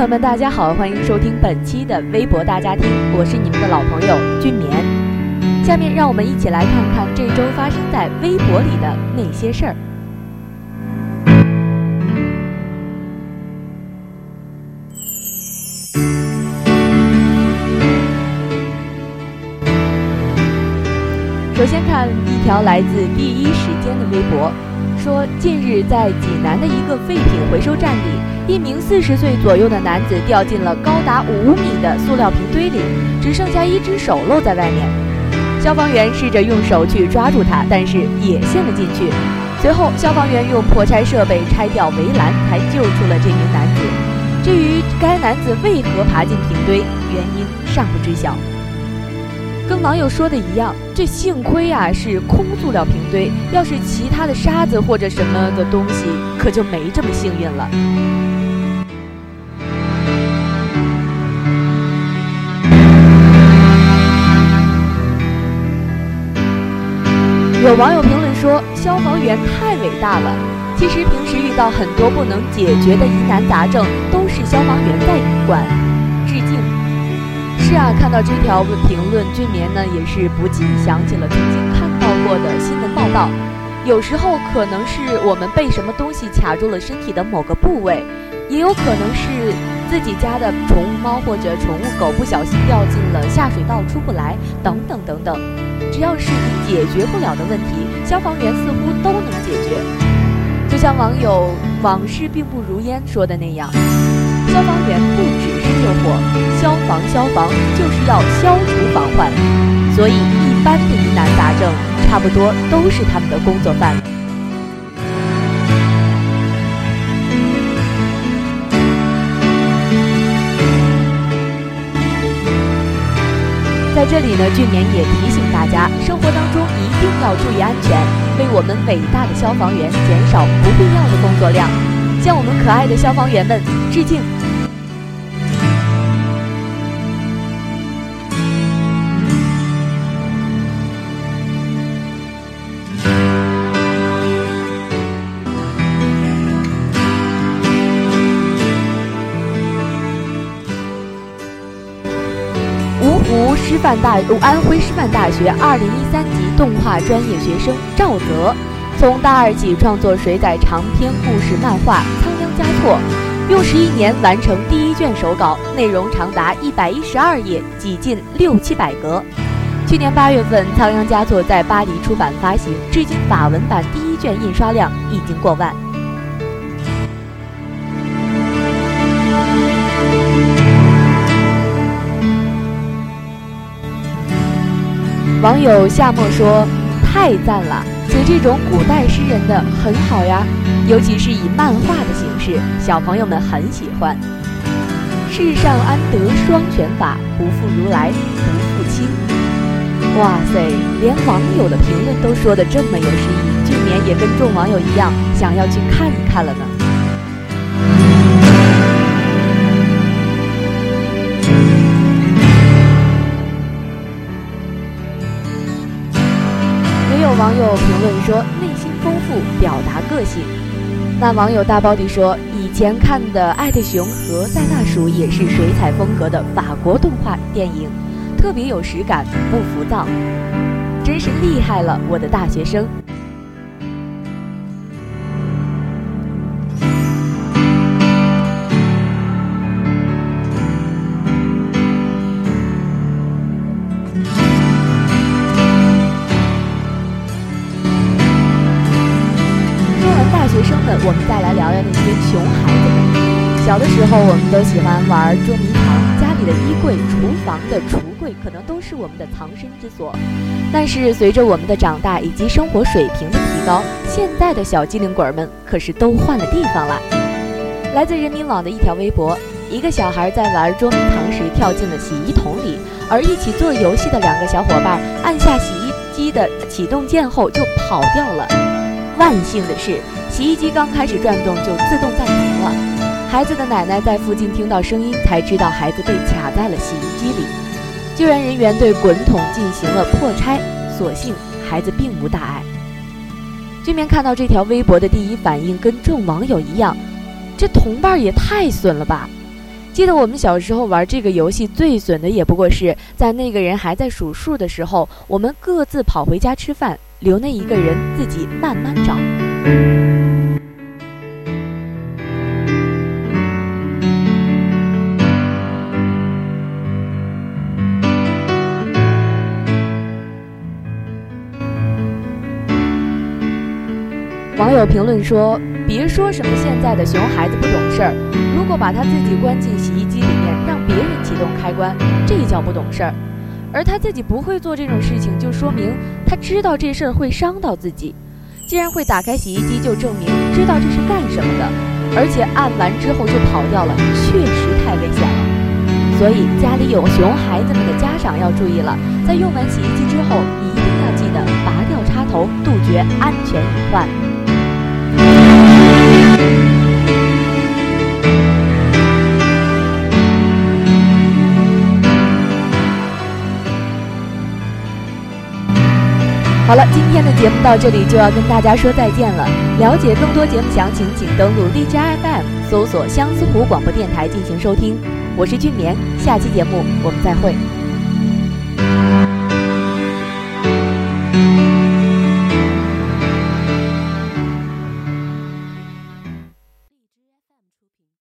朋友们，大家好，欢迎收听本期的微博大家庭，我是你们的老朋友俊棉。下面让我们一起来看看这周发生在微博里的那些事儿。首先看一条来自第一时间的微博，说近日在济南的一个废品回收站里，一名四十岁左右的男子掉进了高达五米的塑料瓶堆里，只剩下一只手露在外面。消防员试着用手去抓住他，但是也陷了进去。随后，消防员用破拆设备拆掉围栏，才救出了这名男子。至于该男子为何爬进瓶堆，原因尚不知晓。跟网友说的一样，这幸亏啊是空塑料瓶堆，要是其他的沙子或者什么的东西，可就没这么幸运了。有网友评论说，消防员太伟大了。其实平时遇到很多不能解决的疑难杂症，都是消防员在管。看到这条评论，俊棉呢也是不禁想起了曾经看到过的新闻报道。有时候可能是我们被什么东西卡住了身体的某个部位，也有可能是自己家的宠物猫或者宠物狗不小心掉进了下水道出不来，等等等等。只要是你解决不了的问题，消防员似乎都能解决。就像网友“往事并不如烟”说的那样，消防员不止火，消防消防就是要消除防患，所以一般的疑难杂症差不多都是他们的工作范。在这里呢，俊年也提醒大家，生活当中一定要注意安全，为我们伟大的消防员减少不必要的工作量，向我们可爱的消防员们致敬。师范大安徽师范大学二零一三级动画专业学生赵泽，从大二起创作水载长篇故事漫画《仓央嘉措》，用十一年完成第一卷手稿，内容长达一百一十二页，几近六七百格。去年八月份，《仓央嘉措》在巴黎出版发行，至今法文版第一卷印刷量已经过万。网友夏末说：“太赞了，写这种古代诗人的很好呀，尤其是以漫画的形式，小朋友们很喜欢。世上安得双全法，不负如来不负卿。”哇塞，连网友的评论都说的这么有诗意，俊棉也跟众网友一样，想要去看一看了呢。评论说内心丰富，表达个性。那网友大包弟说，以前看的《爱的熊》和《塞纳鼠》也是水彩风格的法国动画电影，特别有实感，不浮躁，真是厉害了，我的大学生。小的时候，我们都喜欢玩捉迷藏，家里的衣柜、厨房的橱柜可能都是我们的藏身之所。但是随着我们的长大以及生活水平的提高，现在的小机灵鬼们可是都换了地方了。来自人民网的一条微博：一个小孩在玩捉迷藏时跳进了洗衣桶里，而一起做游戏的两个小伙伴按下洗衣机的启动键后就跑掉了。万幸的是，洗衣机刚开始转动就自动暂停了。孩子的奶奶在附近听到声音，才知道孩子被卡在了洗衣机里。救援人员对滚筒进行了破拆，所幸孩子并无大碍。居民看到这条微博的第一反应跟众网友一样：这同伴也太损了吧！记得我们小时候玩这个游戏，最损的也不过是在那个人还在数数的时候，我们各自跑回家吃饭。留那一个人自己慢慢找。网友评论说：“别说什么现在的熊孩子不懂事儿，如果把他自己关进洗衣机里面，让别人启动开关，这叫不懂事儿。”而他自己不会做这种事情，就说明他知道这事儿会伤到自己。既然会打开洗衣机，就证明知道这是干什么的，而且按完之后就跑掉了，确实太危险了。所以家里有熊孩子们的家长要注意了，在用完洗衣机之后，一定要记得拔掉插头，杜绝安全隐患。好了，今天的节目到这里就要跟大家说再见了。了解更多节目详情，请登录荔枝 FM，搜索相思湖广播电台进行收听。我是俊棉，下期节目我们再会。